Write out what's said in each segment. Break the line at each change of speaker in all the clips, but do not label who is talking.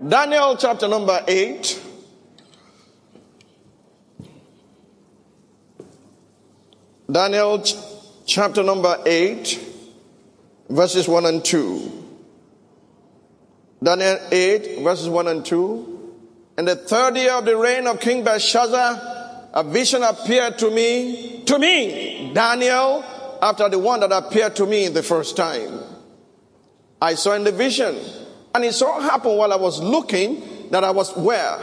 Daniel chapter number 8. Daniel ch- chapter number 8, verses 1 and 2. Daniel 8, verses 1 and 2. In the third year of the reign of King Belshazzar, a vision appeared to me, to me, Daniel, after the one that appeared to me the first time. I saw in the vision, and it so happened while I was looking that I was where?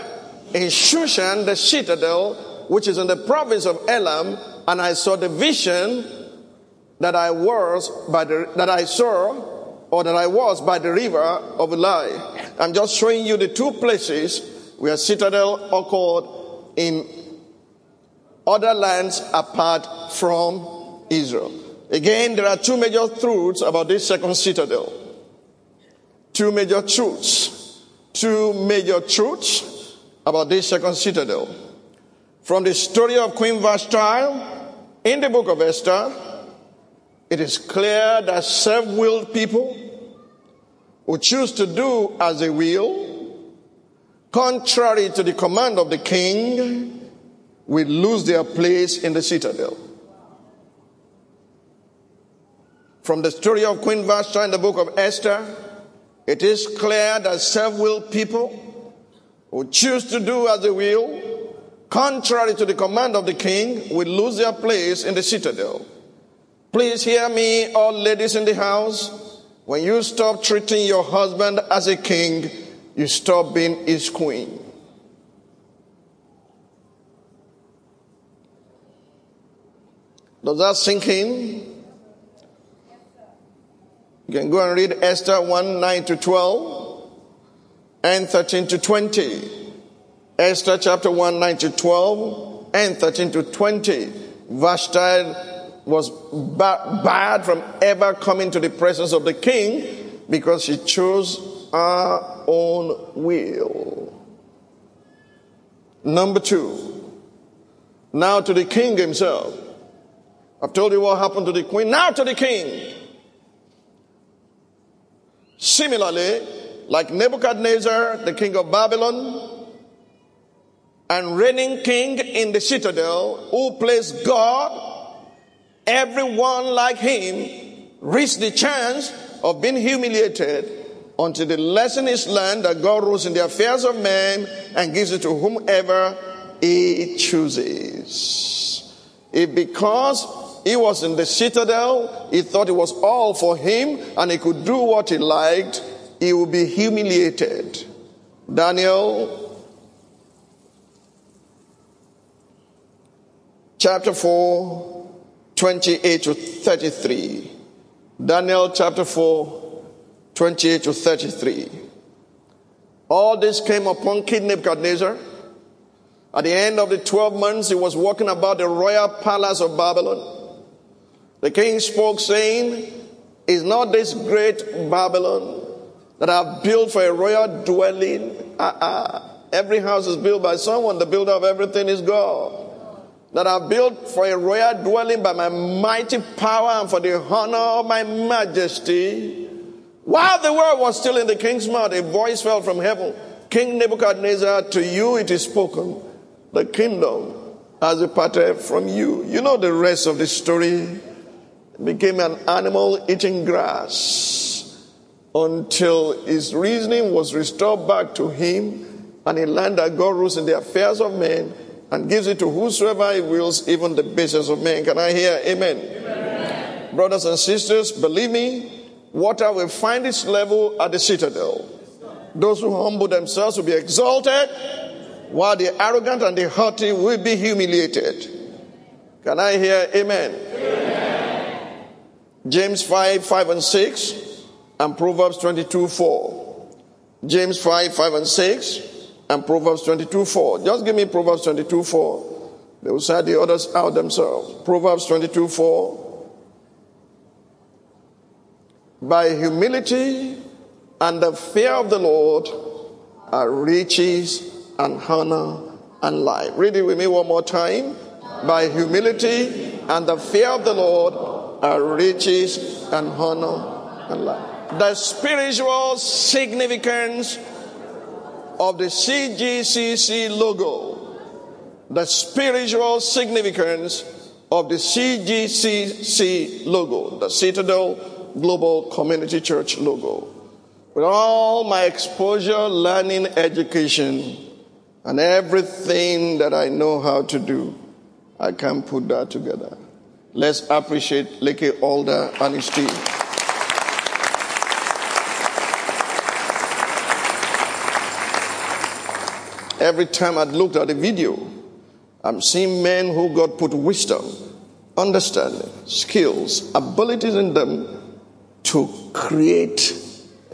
In Shushan, the citadel, which is in the province of Elam, and I saw the vision that I was by the, that I saw or that I was by the river of Ulai. I'm just showing you the two places where citadel occurred in other lands apart from Israel. Again, there are two major truths about this second citadel. Two major truths. Two major truths about this second citadel. From the story of Queen Vashti in the book of Esther, it is clear that self-willed people who choose to do as they will, contrary to the command of the king, will lose their place in the citadel. From the story of Queen Vashti in the book of Esther, it is clear that self-willed people who choose to do as they will, contrary to the command of the king, will lose their place in the citadel. Please hear me, all ladies in the house. When you stop treating your husband as a king, you stop being his queen. Does that sink in? You can go and read Esther 1 9 to 12 and 13 to 20. Esther chapter 1 9 to 12 and 13 to 20. Vashti was ba- bad from ever coming to the presence of the king because she chose her own will. Number two, now to the king himself. I've told you what happened to the queen. Now to the king. Similarly, like Nebuchadnezzar, the king of Babylon, and reigning king in the citadel, who placed God, everyone like him reached the chance of being humiliated until the lesson is learned that God rules in the affairs of men and gives it to whomever he chooses. If because he was in the citadel, he thought it was all for him and he could do what he liked, he would be humiliated. Daniel chapter 4, 28 to 33. Daniel chapter 4, 28 to 33. All this came upon King Nebuchadnezzar. At the end of the 12 months, he was walking about the royal palace of Babylon. The king spoke, saying, Is not this great Babylon that I've built for a royal dwelling? Uh-uh. Every house is built by someone, the builder of everything is God that I've built for a royal dwelling by my mighty power and for the honor of my majesty. While the word was still in the king's mouth, a voice fell from heaven. King Nebuchadnezzar, to you it is spoken, the kingdom has departed from you. You know the rest of the story. Became an animal eating grass. until his reasoning was restored back to him and he learned that God rules in the affairs of men and gives it to whosoever he wills, even the business of men. Can I hear amen? amen? Brothers and sisters, believe me, water will find its level at the citadel. Those who humble themselves will be exalted, while the arrogant and the haughty will be humiliated. Can I hear amen? James 5, 5 and 6 and Proverbs 22 4. James 5 5 and 6 and Proverbs 22 4. Just give me Proverbs 22 4. They will say the others out themselves. Proverbs 22 4. By humility and the fear of the Lord are riches and honor and life. Read it with me one more time. By humility and the fear of the Lord are riches and honor and life the spiritual significance of the CGCC logo. The spiritual significance of the CGCC logo, the Citadel Global Community Church logo. With all my exposure, learning, education, and everything that I know how to do, I can put that together. Let's appreciate Leke Alder and his team. Every time I looked at the video, I'm seeing men who God put wisdom, understanding, skills, abilities in them to create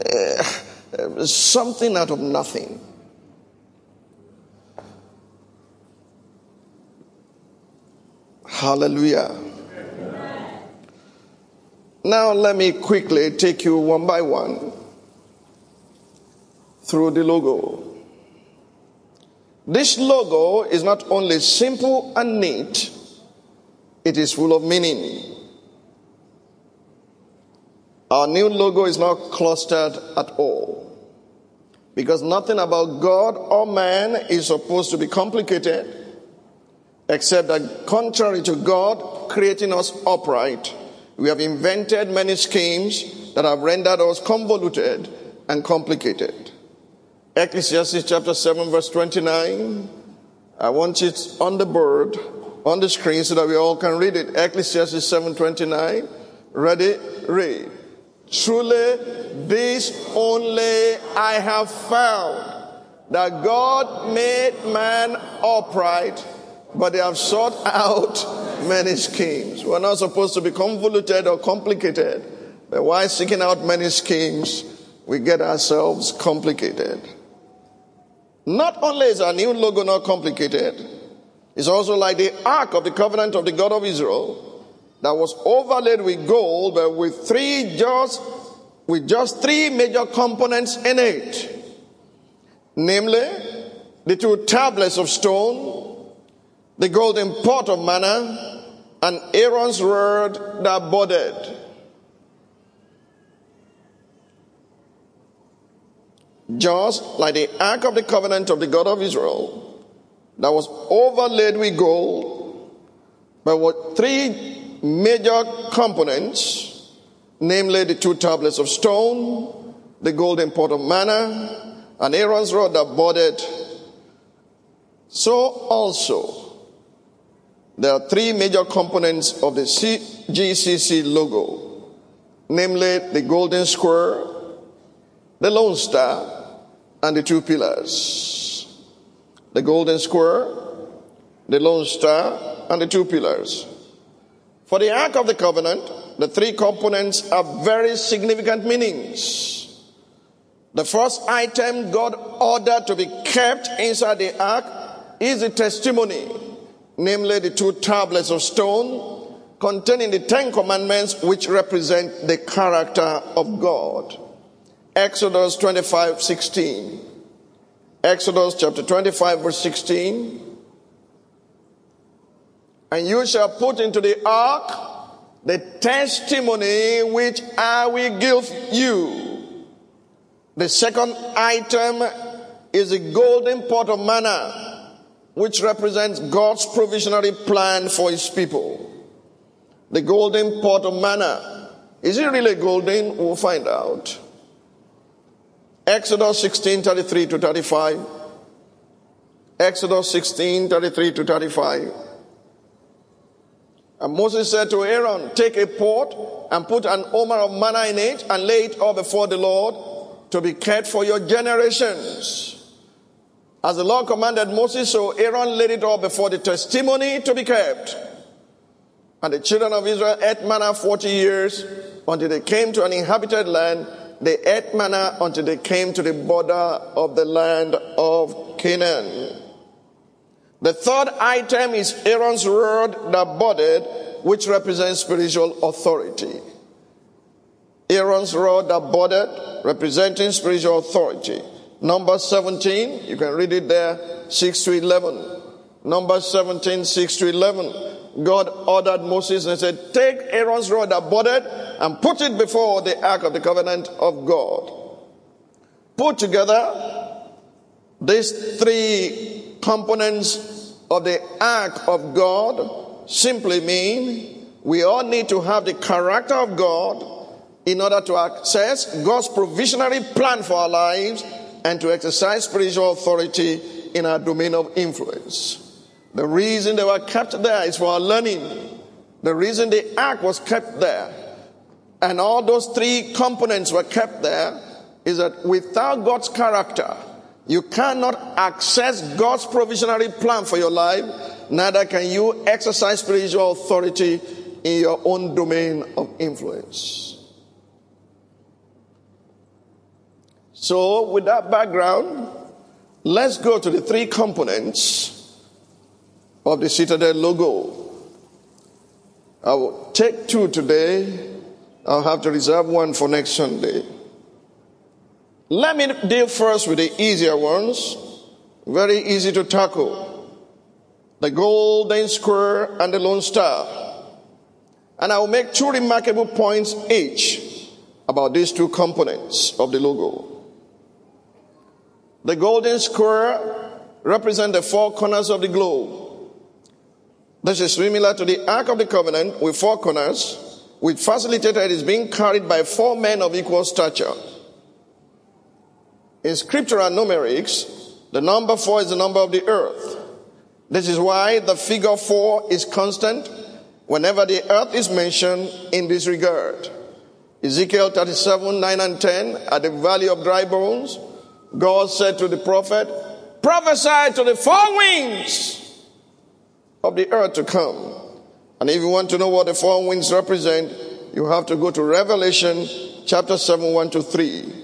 uh, something out of nothing. Hallelujah. Now, let me quickly take you one by one through the logo. This logo is not only simple and neat, it is full of meaning. Our new logo is not clustered at all. Because nothing about God or man is supposed to be complicated, except that contrary to God creating us upright, we have invented many schemes that have rendered us convoluted and complicated. Ecclesiastes chapter 7, verse 29. I want it on the board, on the screen, so that we all can read it. Ecclesiastes 7 29. Ready? Read. Truly, this only I have found that God made man upright, but they have sought out many schemes. We're not supposed to be convoluted or complicated, but while seeking out many schemes, we get ourselves complicated. Not only is our new logo not complicated, it's also like the Ark of the Covenant of the God of Israel that was overlaid with gold, but with three just with just three major components in it. Namely, the two tablets of stone, the golden pot of manna, and Aaron's rod that budded. just like the Ark of the Covenant of the God of Israel that was overlaid with gold, but with three major components, namely the two tablets of stone, the golden pot of manna, and Aaron's rod that budded. So also, there are three major components of the CGCC logo, namely the golden square, the lone star, and the two pillars the golden square, the lone star, and the two pillars. For the Ark of the Covenant, the three components have very significant meanings. The first item God ordered to be kept inside the ark is the testimony, namely the two tablets of stone containing the Ten Commandments, which represent the character of God. Exodus 25 16. Exodus chapter 25, verse 16. And you shall put into the ark the testimony which I will give you. The second item is a golden pot of manna, which represents God's provisionary plan for his people. The golden pot of manna. Is it really golden? We'll find out. Exodus 16, 33 to 35. Exodus 16, 33 to 35. And Moses said to Aaron, Take a pot and put an omer of manna in it and lay it all before the Lord to be kept for your generations. As the Lord commanded Moses, so Aaron laid it all before the testimony to be kept. And the children of Israel ate manna 40 years until they came to an inhabited land. They ate manna until they came to the border of the land of Canaan. The third item is Aaron's rod that budded, which represents spiritual authority. Aaron's rod that budded, representing spiritual authority. Number 17, you can read it there, 6 to 11. Number 17, 6 to 11. God ordered Moses and said, Take Aaron's rod that budded and put it before the ark of the covenant of God. Put together these three components of the ark of God simply mean we all need to have the character of God in order to access God's provisionary plan for our lives and to exercise spiritual authority in our domain of influence. The reason they were kept there is for our learning. The reason the ark was kept there and all those three components were kept there is that without God's character, you cannot access God's provisionary plan for your life, neither can you exercise spiritual authority in your own domain of influence. So, with that background, let's go to the three components of the Citadel logo. I will take two today. I'll have to reserve one for next Sunday. Let me deal first with the easier ones. Very easy to tackle. The golden square and the lone star. And I will make two remarkable points each about these two components of the logo. The golden square represents the four corners of the globe. This is similar to the Ark of the Covenant with four corners, which facilitated is being carried by four men of equal stature. In scriptural numerics, the number four is the number of the earth. This is why the figure four is constant whenever the earth is mentioned in this regard. Ezekiel 37, 9 and 10 at the valley of dry bones. God said to the prophet, prophesy to the four winds of the earth to come. And if you want to know what the four winds represent, you have to go to Revelation chapter 7, 1 to 3.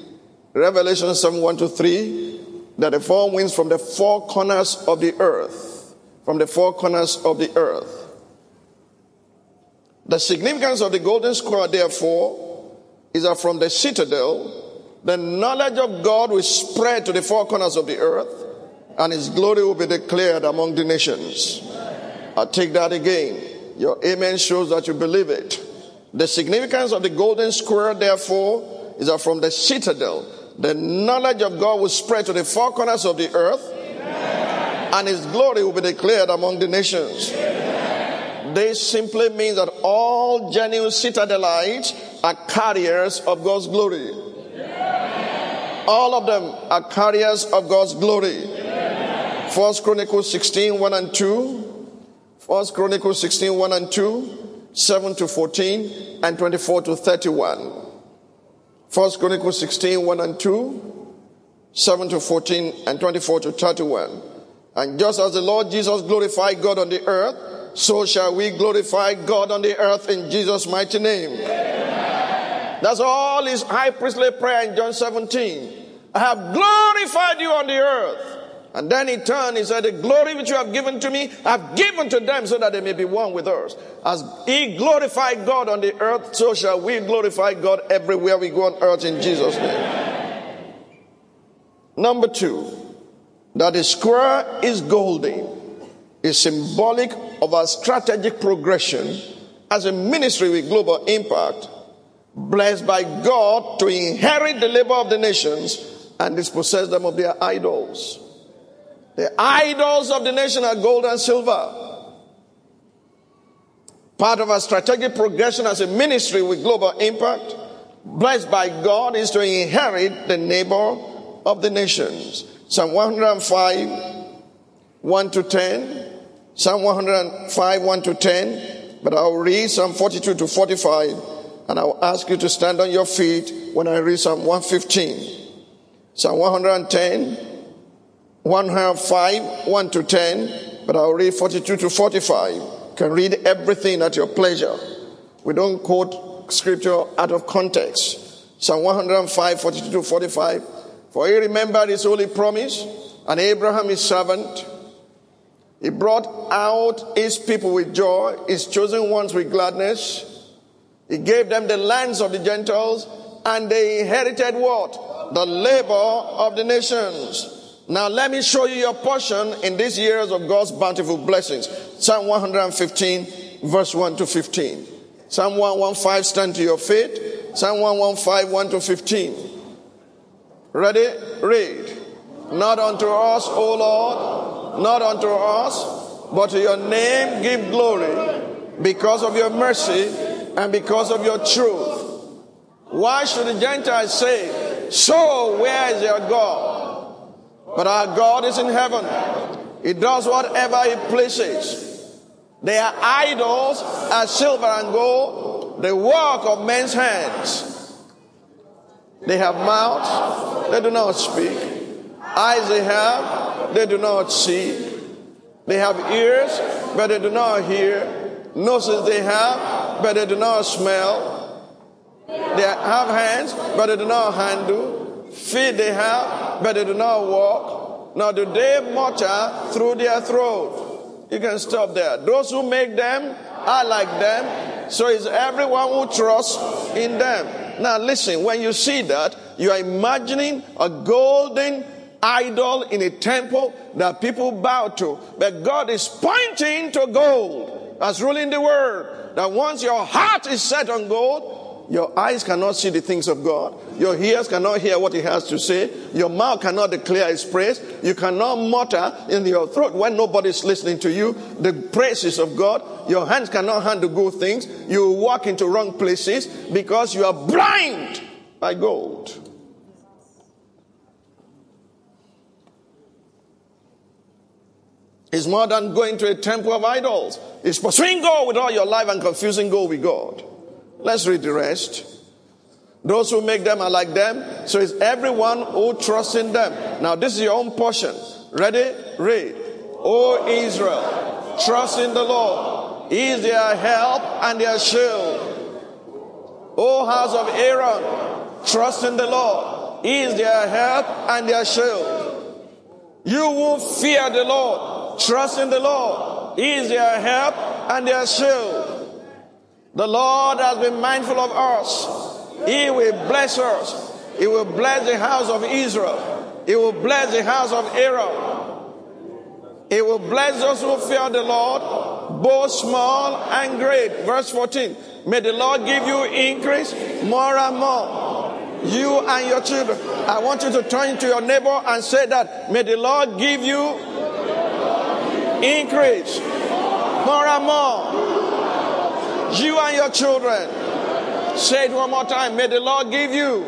Revelation 7, 1 to 3, that the four winds from the four corners of the earth, from the four corners of the earth. The significance of the golden square, therefore, is that from the citadel, the knowledge of God will spread to the four corners of the earth, and his glory will be declared among the nations. I'll take that again. Your amen shows that you believe it. The significance of the golden square, therefore, is that from the citadel, the knowledge of God will spread to the four corners of the earth, and his glory will be declared among the nations. This simply means that all genuine citadelites are carriers of God's glory. All of them are carriers of God's glory. First Chronicles 16, 1 and 2. First Chronicles 16, 1 and 2. 7 to 14 and 24 to 31. First Chronicles 16, 1 and 2. 7 to 14 and 24 to 31. And just as the Lord Jesus glorified God on the earth, so shall we glorify God on the earth in Jesus' mighty name. That's all his high priestly prayer in John 17. I have glorified you on the earth. And then he turned, he said, The glory which you have given to me, I've given to them so that they may be one with us. As he glorified God on the earth, so shall we glorify God everywhere we go on earth in Jesus' name. Number two, that the square is golden is symbolic of our strategic progression as a ministry with global impact blessed by God to inherit the labor of the nations and dispossess them of their idols. The idols of the nation are gold and silver. Part of our strategic progression as a ministry with global impact, blessed by God, is to inherit the neighbor, of the nations. Psalm 105, 1 to 10. Psalm 105, 1 to 10. But I'll read Psalm 42 to 45, and I'll ask you to stand on your feet when I read Psalm 115. Psalm 110, 105, 1 to 10, but I'll read 42 to 45. You can read everything at your pleasure. We don't quote scripture out of context. Psalm 105, 42 to 45. For he remembered his holy promise and Abraham his servant. He brought out his people with joy, his chosen ones with gladness. He gave them the lands of the Gentiles and they inherited what? The labor of the nations. Now let me show you your portion in these years of God's bountiful blessings. Psalm 115 verse 1 to 15. Psalm 115 stand to your feet. Psalm 115 1 to 15. Ready? Read. Not unto us, O Lord, not unto us, but to your name give glory because of your mercy and because of your truth. Why should the Gentiles say, So where is your God? But our God is in heaven. He does whatever He pleases. Their idols are silver and gold, the work of men's hands. They have mouths, they do not speak. Eyes they have, they do not see. They have ears, but they do not hear. Noses they have, but they do not smell. They have hands, but they do not handle. Feet they have, but they do not walk. Nor do they mutter through their throat. You can stop there. Those who make them are like them. So is everyone who trusts in them. Now listen, when you see that, you are imagining a golden idol in a temple that people bow to. But God is pointing to gold as ruling the world. That once your heart is set on gold, your eyes cannot see the things of God. Your ears cannot hear what He has to say. Your mouth cannot declare His praise. You cannot mutter in your throat when nobody's listening to you the praises of God. Your hands cannot handle good things. You walk into wrong places because you are blind by gold. It's more than going to a temple of idols. It's pursuing gold with all your life and confusing gold with God. Let's read the rest. Those who make them are like them. So it's everyone who trusts in them. Now this is your own portion. Ready? Read. O Israel, trust in the Lord. He is their help and their shield. O house of Aaron, trust in the Lord. He is their help and their shield. You who fear the Lord, trust in the Lord. He is their help and their shield. The Lord has been mindful of us. He will bless us. He will bless the house of Israel. He will bless the house of Aaron. He will bless those who fear the Lord, both small and great. Verse 14. May the Lord give you increase more and more. You and your children. I want you to turn to your neighbor and say that. May the Lord give you increase more and more. You and your children. Say it one more time. May the Lord give you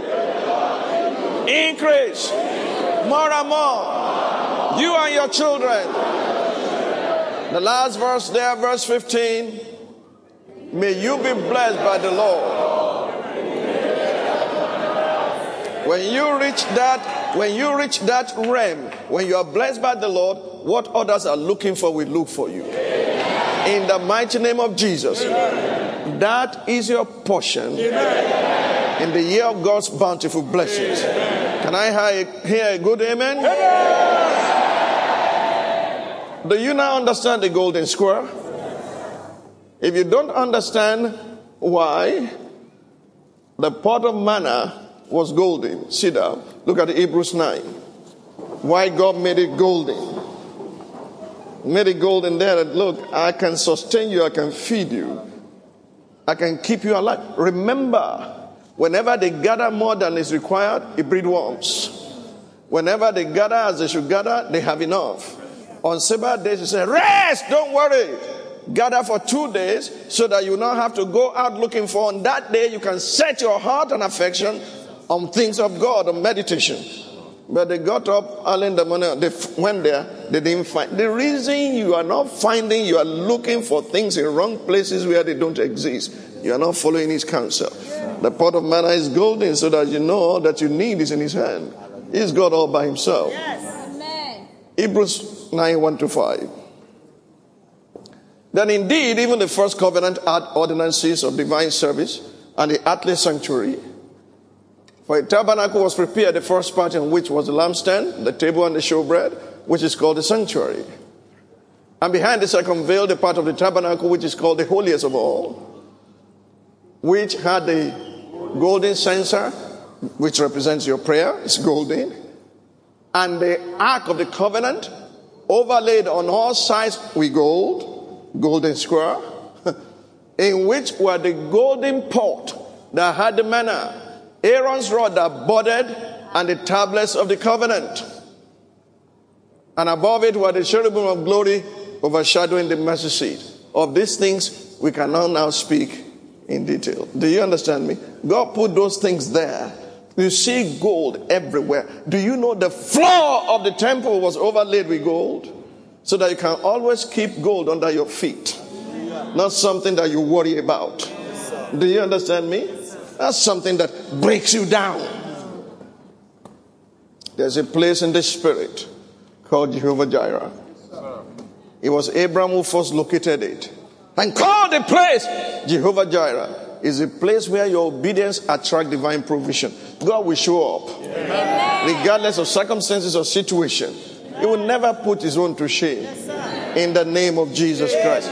increase more and more. You and your children. The last verse there, verse 15. May you be blessed by the Lord. When you reach that, when you reach that realm, when you are blessed by the Lord, what others are looking for will look for you. In the mighty name of Jesus. That is your portion in the year of God's bountiful blessings. Can I hear a good amen? Do you now understand the golden square? If you don't understand why the pot of manna was golden, down. Look at Hebrews 9. Why God made it golden made it golden there look, I can sustain you, I can feed you, I can keep you alive. Remember, whenever they gather more than is required, it breed worms. Whenever they gather as they should gather, they have enough. On Sabbath days, he said, rest, don't worry. Gather for two days so that you not have to go out looking for. On that day, you can set your heart and affection on things of God, on meditation. But they got up early in the morning. They went there. They didn't find. The reason you are not finding, you are looking for things in wrong places where they don't exist. You are not following His counsel. The pot of manna is golden, so that you know all that you need is in His hand. He's God all by Himself. Yes. Amen. Hebrews 9 1 to 5. Then indeed, even the first covenant had ordinances of divine service and the earthly sanctuary. For a tabernacle was prepared, the first part in which was the lampstand, the table, and the showbread, which is called the sanctuary. And behind the second veil, the part of the tabernacle, which is called the holiest of all, which had the golden censer, which represents your prayer, it's golden, and the ark of the covenant, overlaid on all sides with gold, golden square, in which were the golden pot that had the manna Aaron's rod that budded, and the tablets of the covenant. And above it were the cherubim of glory overshadowing the mercy seat. Of these things we cannot now speak in detail. Do you understand me? God put those things there. You see gold everywhere. Do you know the floor of the temple was overlaid with gold? So that you can always keep gold under your feet. Not something that you worry about. Do you understand me? That's something that breaks you down. There's a place in the spirit called Jehovah Jireh. It was Abraham who first located it and called the place Jehovah Jireh. Is a place where your obedience attract divine provision. God will show up, Amen. regardless of circumstances or situation. He will never put his own to shame. In the name of Jesus Christ.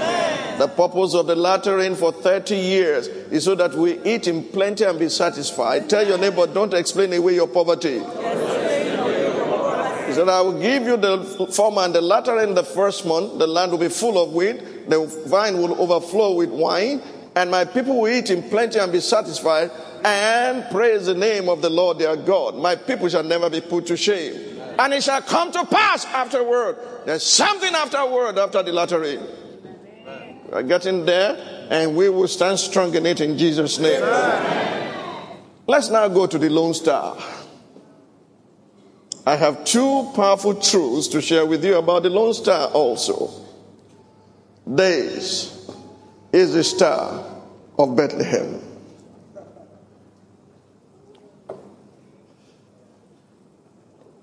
The purpose of the latter rain for 30 years is so that we eat in plenty and be satisfied. Tell your neighbor, don't explain away your poverty. He said, I will give you the former and the latter in the first month. The land will be full of wheat. The vine will overflow with wine. And my people will eat in plenty and be satisfied and praise the name of the Lord their God. My people shall never be put to shame. And it shall come to pass afterward. There's something afterward after the latter rain. We're getting there, and we will stand strong in it in Jesus' name. Let's now go to the Lone Star. I have two powerful truths to share with you about the Lone Star also. This is the star of Bethlehem.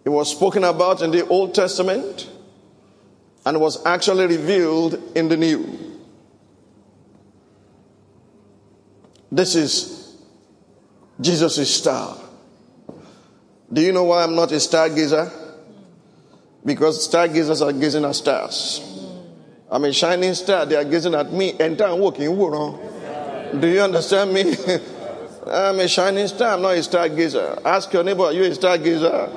It was spoken about in the Old Testament and was actually revealed in the New. This is Jesus' star. Do you know why I'm not a stargazer? Because stargazers are gazing at stars. I'm a shining star. They are gazing at me. And I'm walking. Do you understand me? I'm a shining star. I'm not a stargazer. Ask your neighbor, are you a stargazer?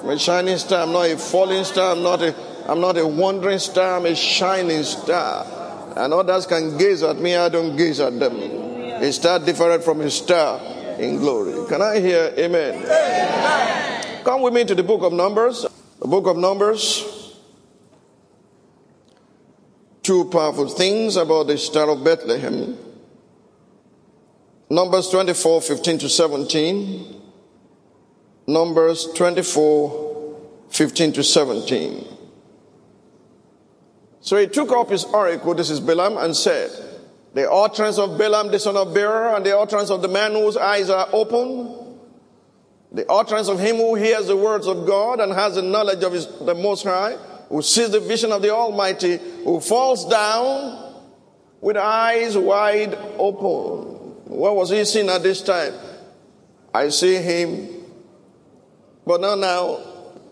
I'm a shining star. I'm not a falling star. I'm not a, I'm not a wandering star. I'm a shining star and others can gaze at me, I don't gaze at them. A star different from a star in glory. Can I hear amen? amen? Come with me to the book of Numbers. The book of Numbers. Two powerful things about the star of Bethlehem. Numbers 24, 15 to 17. Numbers 24, 15 to 17. So he took up his oracle, this is Balaam, and said, The utterance of Balaam, the son of Beor, and the utterance of the man whose eyes are open, the utterance of him who hears the words of God and has the knowledge of his, the Most High, who sees the vision of the Almighty, who falls down with eyes wide open. What was he seeing at this time? I see him, but not now.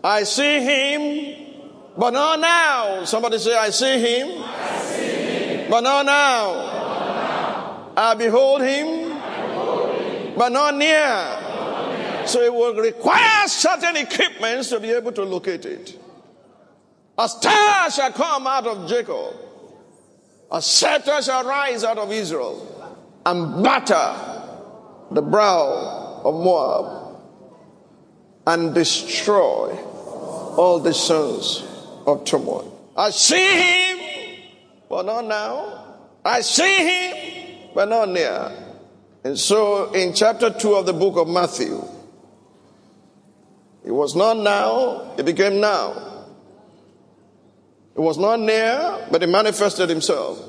I see him, but not now. Somebody say, I see him. I see him. But not now. I, behold him. But not near. So it will require certain equipments to be able to locate it. A star shall come out of Jacob. A scepter shall rise out of Israel and batter the brow of Moab and destroy all the sons of turmoil. I see him, but not now. I see him, but not near. And so in chapter 2 of the book of Matthew, it was not now, it became now. It was not near, but it manifested himself.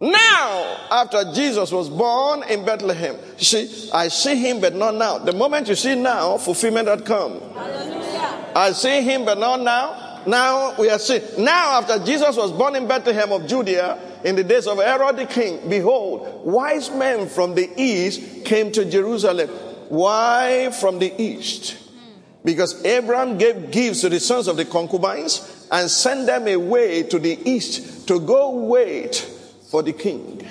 Now, after Jesus was born in Bethlehem, you see, I see him, but not now. The moment you see now, fulfillment had come. Hallelujah. I see him, but not now. Now we are seeing. Now, after Jesus was born in Bethlehem of Judea, in the days of Herod the king, behold, wise men from the east came to Jerusalem. Why from the east? Because Abraham gave gifts to the sons of the concubines and sent them away to the east to go wait for the king.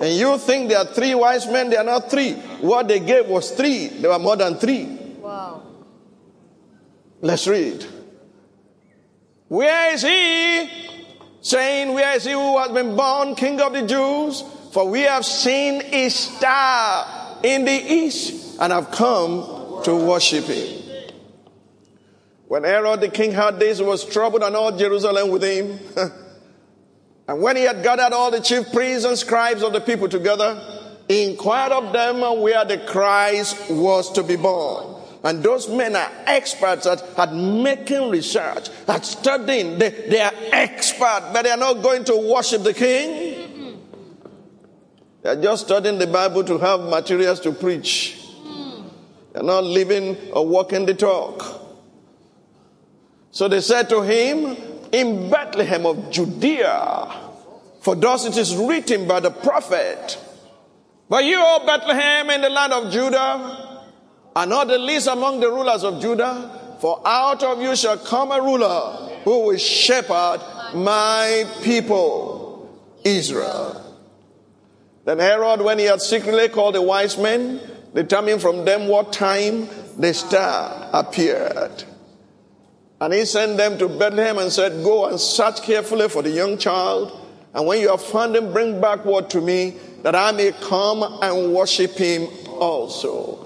And you think there are three wise men, they are not three. What they gave was three, there were more than three. Wow. Let's read. Where is he? Saying, Where is he who has been born King of the Jews? For we have seen his star in the east and have come to worship him. When Herod the king heard this, he was troubled and all Jerusalem with him. and when he had gathered all the chief priests and scribes of the people together, he inquired of them where the Christ was to be born. And those men are experts at, at making research, at studying. They, they are experts, but they are not going to worship the king. They're just studying the Bible to have materials to preach. They're not living or walking the talk. So they said to him, In Bethlehem of Judea, for thus it is written by the prophet, But you, O Bethlehem, in the land of Judah, are not the least among the rulers of Judah, for out of you shall come a ruler who will shepherd my people, Israel. Then Herod, when he had secretly called the wise men, determined from them what time the star appeared. And he sent them to Bethlehem and said, Go and search carefully for the young child. And when you have found him, bring back word to me that I may come and worship him also.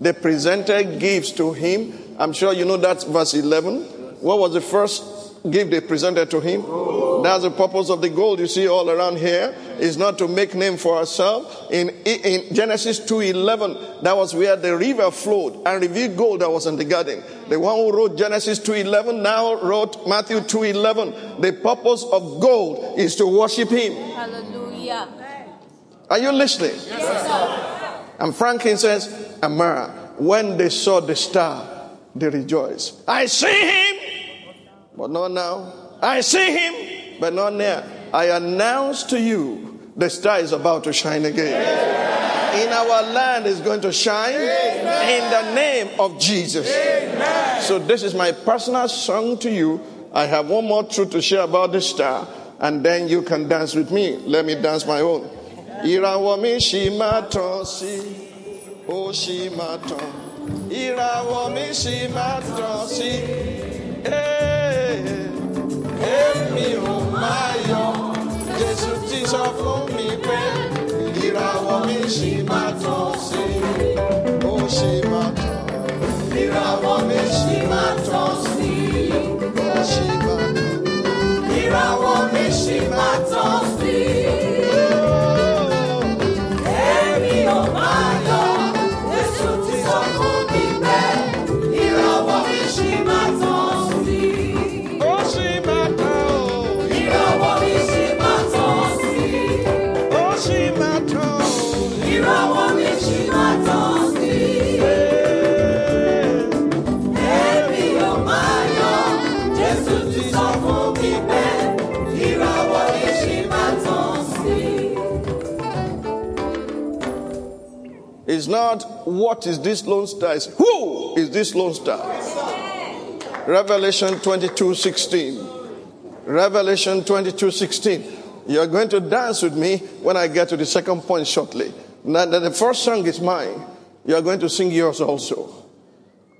they presented gifts to him. I'm sure you know that's verse 11. What was the first gift they presented to him. That's the purpose of the gold you see all around here is not to make name for ourselves. In, in Genesis 2.11, that was where the river flowed and revealed gold that was in the garden. The one who wrote Genesis 2.11 now wrote Matthew 2.11. The purpose of gold is to worship him. Hallelujah. Are you listening? Yes, sir. And Franklin says, Amara, when they saw the star, they rejoiced. I see him but not now. I see him, but not now. I announce to you the star is about to shine again. In our land is going to shine in the name of Jesus. Amen. So this is my personal song to you. I have one more truth to share about the star, and then you can dance with me. Let me dance my own. Ìràwọ̀ mi ṣì máa tàn sí, ó ṣì máa tàn. Ìràwọ̀ mi ṣì máa tàn sí. Èmi ò máa yọ Jésù ti sọ fún mi pé ìràwọ̀ mi ṣì máa tàn sí ó ṣì máa tàn ìràwọ̀ mi ṣì máa tàn sí ó ṣì máa tàn ìràwọ̀ mi ṣì máa tàn sí. It's not what is this lone star, it's who is this lone star. Revelation 22 16. Revelation 22 16. You're going to dance with me when I get to the second point shortly. Now, the first song is mine. You are going to sing yours also.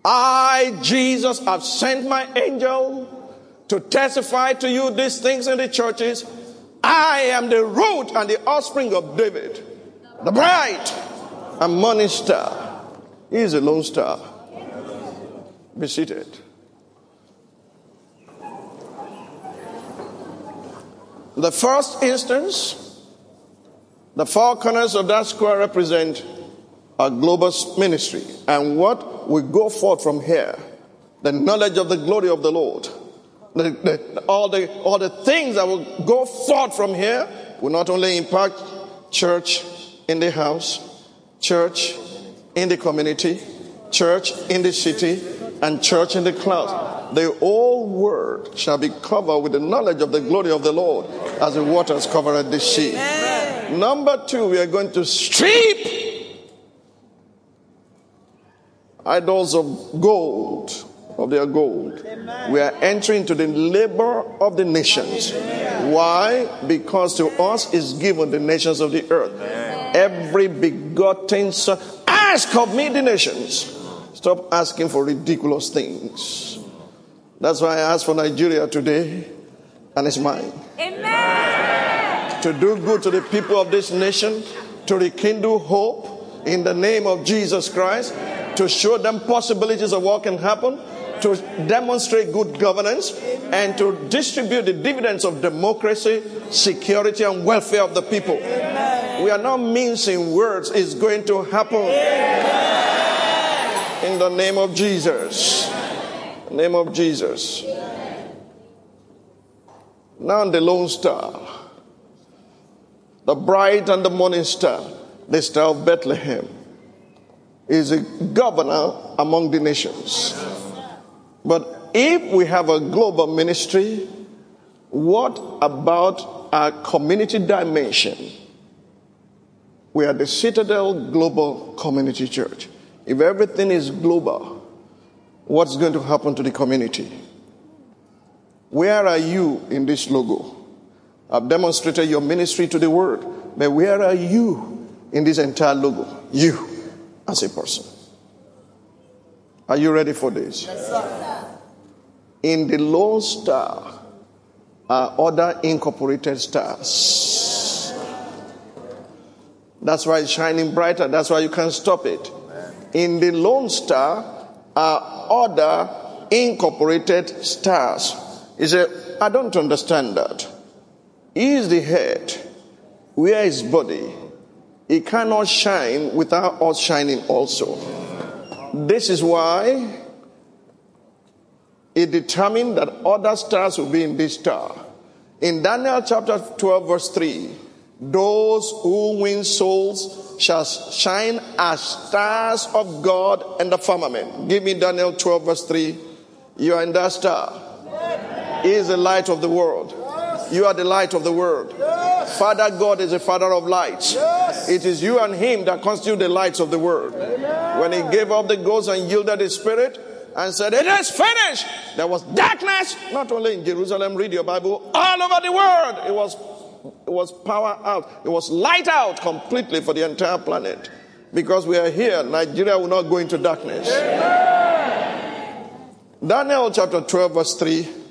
I, Jesus, have sent my angel to testify to you these things in the churches. I am the root and the offspring of David, the bright and morning star. He is a lone star. Be seated. The first instance, the four corners of that square represent a global ministry. And what we go forth from here, the knowledge of the glory of the Lord, the, the, all, the, all the things that will go forth from here will not only impact church in the house, church in the community, church in the city, and church in the clouds. The whole world shall be covered with the knowledge of the glory of the Lord as the waters cover the sea. Amen. Number two, we are going to strip idols of gold, of their gold. Amen. We are entering into the labor of the nations. Amen. Why? Because to us is given the nations of the earth. Every begotten son. Ask of me the nations. Stop asking for ridiculous things. That's why I ask for Nigeria today, and it's mine. Amen. To do good to the people of this nation, to rekindle hope in the name of Jesus Christ to show them possibilities of what can happen, to demonstrate good governance, and to distribute the dividends of democracy, security, and welfare of the people. We are not mincing words, it's going to happen. In the name of Jesus. name of Jesus. Now the lone star, the bright and the morning star, the star of Bethlehem is a governor among the nations. But if we have a global ministry, what about our community dimension? We are the Citadel Global Community Church. If everything is global, what's going to happen to the community? Where are you in this logo? I've demonstrated your ministry to the world, but where are you in this entire logo? You as a person. Are you ready for this? Yes, sir. In the Lone Star are other incorporated stars. That's why it's shining brighter. That's why you can't stop it. In the Lone Star are other incorporated stars. He said, I don't understand that. He is the head. Where is body? It cannot shine without us shining also. This is why it determined that other stars will be in this star. In Daniel chapter 12, verse 3, those who win souls shall shine as stars of God in the firmament. Give me Daniel 12, verse 3. You are in that star. He is the light of the world. You are the light of the world. Yes. Father God is a father of lights. Yes. It is you and him that constitute the lights of the world. Amen. When he gave up the ghost and yielded his spirit and said, It is finished, there was darkness, not only in Jerusalem, read your Bible, all over the world. It was, it was power out, it was light out completely for the entire planet. Because we are here, Nigeria will not go into darkness. Amen. Daniel chapter 12, verse 3.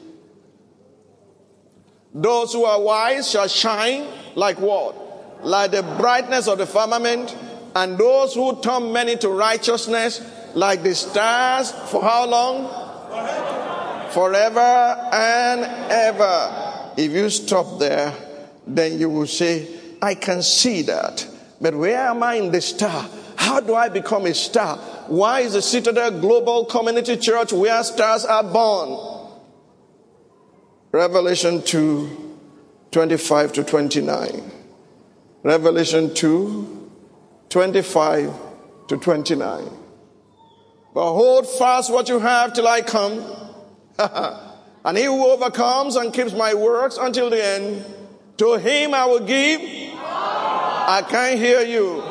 Those who are wise shall shine like what? Like the brightness of the firmament. And those who turn many to righteousness, like the stars, for how long? Forever and ever. If you stop there, then you will say, I can see that. But where am I in the star? How do I become a star? Why is the Citadel Global Community Church where stars are born? Revelation 2 25 to 29. Revelation 2 25 to 29. But hold fast what you have till I come. and he who overcomes and keeps my works until the end, to him I will give. I can't hear you.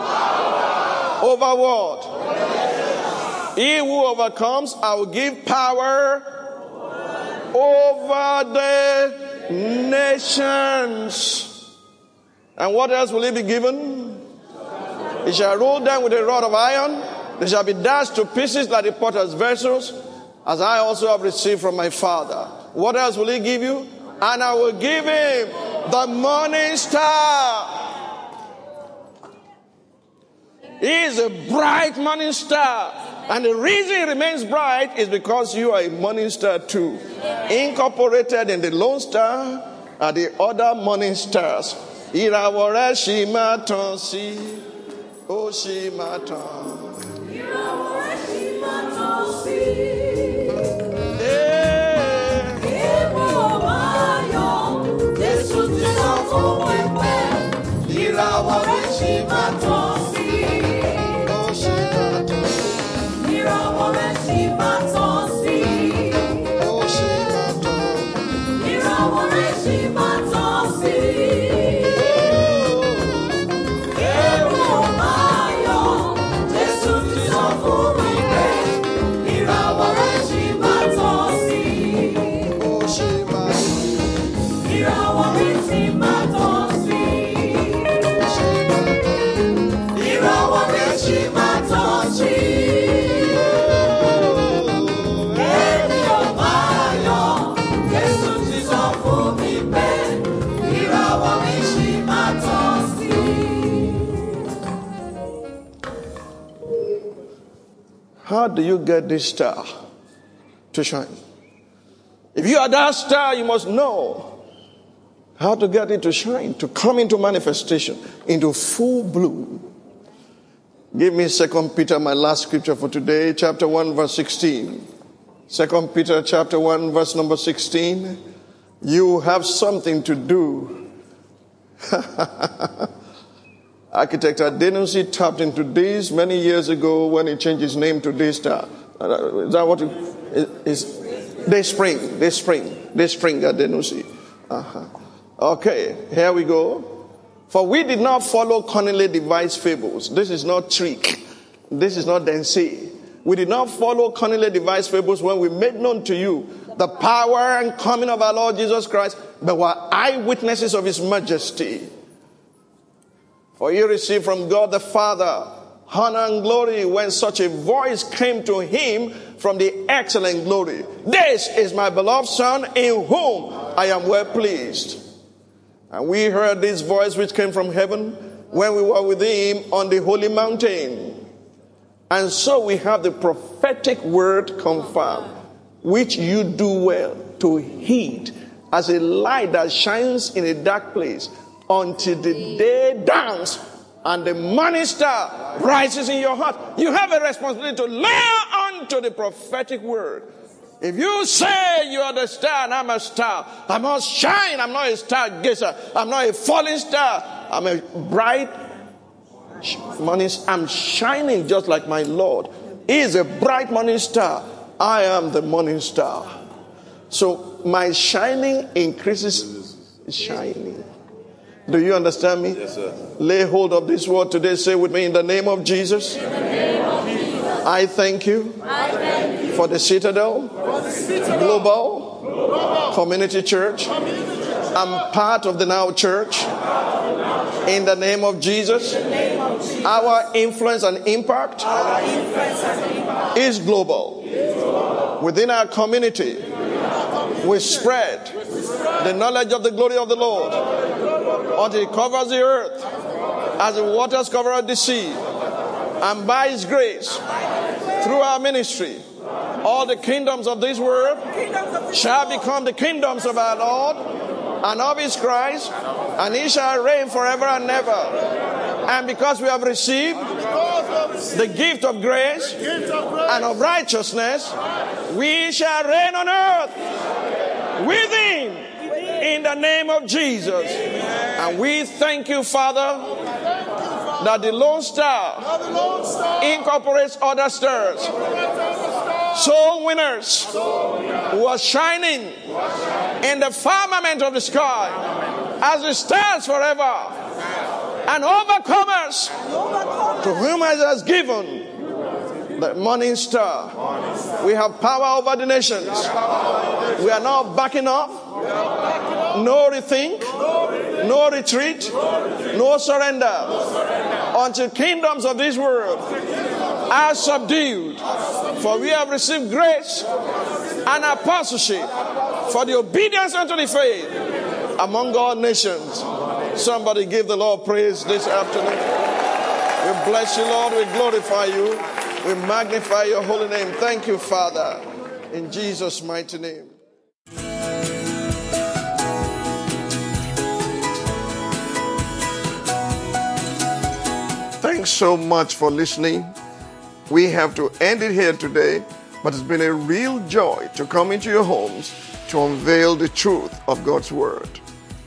Over what? He who overcomes, I will give power over the nations. And what else will he be given? He shall rule them with a rod of iron. They shall be dashed to pieces like the potter's vessels, as I also have received from my Father. What else will he give you? And I will give him the morning star. He is a bright morning star. And the reason it remains bright is because you are a morning star too. Incorporated in the Lone Star are the other morning stars. Ìràwọ̀ ṣì máa tàn sí, ó ṣì máa tàn.
Ìràwọ̀ rẹ̀ ṣì máa tàn sí.
Ee,
Èmi ò máa yọ̀, Jésù ti sọ fún mi pé ìràwọ̀ rẹ̀ ṣì máa tàn sí.
How do you get this star to shine? If you are that star, you must know how to get it to shine, to come into manifestation, into full bloom. Give me Second Peter, my last scripture for today, chapter 1, verse 16. Second Peter chapter 1, verse number 16. You have something to do. Architect Adenusi tapped into this many years ago when he changed his name to Daystar. Uh, Is that what it is? Day Spring, Day Spring, Day Spring Adenusi. Uh-huh. Okay, here we go. For we did not follow cunningly devised fables. This is not trick. This is not Densei. We did not follow cunningly devised fables when we made known to you the power and coming of our Lord Jesus Christ, but were eyewitnesses of his majesty. For he received from God the Father honor and glory when such a voice came to him from the excellent glory. This is my beloved Son in whom I am well pleased. And we heard this voice which came from heaven when we were with him on the holy mountain. And so we have the prophetic word confirmed, which you do well to heed as a light that shines in a dark place until the day dawns and the morning star rises in your heart. You have a responsibility to lay on to the prophetic word. If you say you are the star and I'm a star, I must shine. I'm not a stargazer. I'm not a falling star. I'm a bright morning. I'm shining just like my Lord. He is a bright morning star. I am the morning star. So my shining increases shining. Do you understand me?
Yes, sir.
Lay hold of this word today. Say with me in the name of Jesus. I thank you for the Citadel Global Community Church. I'm part of the Now Church. In the name of Jesus, our influence and impact is global. Within our community, we spread the knowledge of the glory of the Lord until it covers the earth as the waters cover the sea. And by His grace, through our ministry, all the kingdoms of this world shall become the kingdoms of our Lord and of His Christ, and He shall reign forever and ever. And because we have received the gift of grace and of righteousness, we shall reign on earth with Him in the name of Jesus. And we thank you, Father, that the Lone Star incorporates other stars. Soul winners who are shining in the firmament of the sky as the stars forever. And overcomers to whom has given the morning star. We have power over the nations. We are not backing off. No rethink. No retreat, no surrender until kingdoms of this world are subdued. For we have received grace and apostleship for the obedience unto the faith among all nations. Somebody give the Lord praise this afternoon. We bless you, Lord. We glorify you. We magnify your holy name. Thank you, Father. In Jesus' mighty name. Thanks so much for listening. We have to end it here today, but it's been a real joy to come into your homes to unveil the truth of God's Word.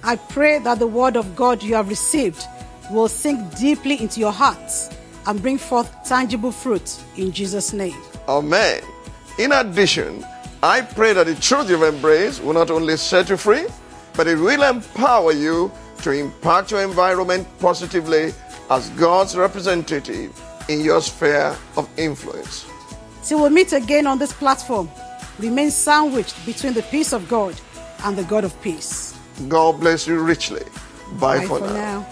I pray that the word of God you have received will sink deeply into your hearts and bring forth tangible fruit in Jesus' name.
Amen. In addition, I pray that the truth you've embraced will not only set you free, but it will empower you to impact your environment positively as God's representative in your sphere of influence.
Till we meet again on this platform, remain sandwiched between the peace of God and the God of peace.
God bless you richly. Bye,
Bye
for,
for
now.
now.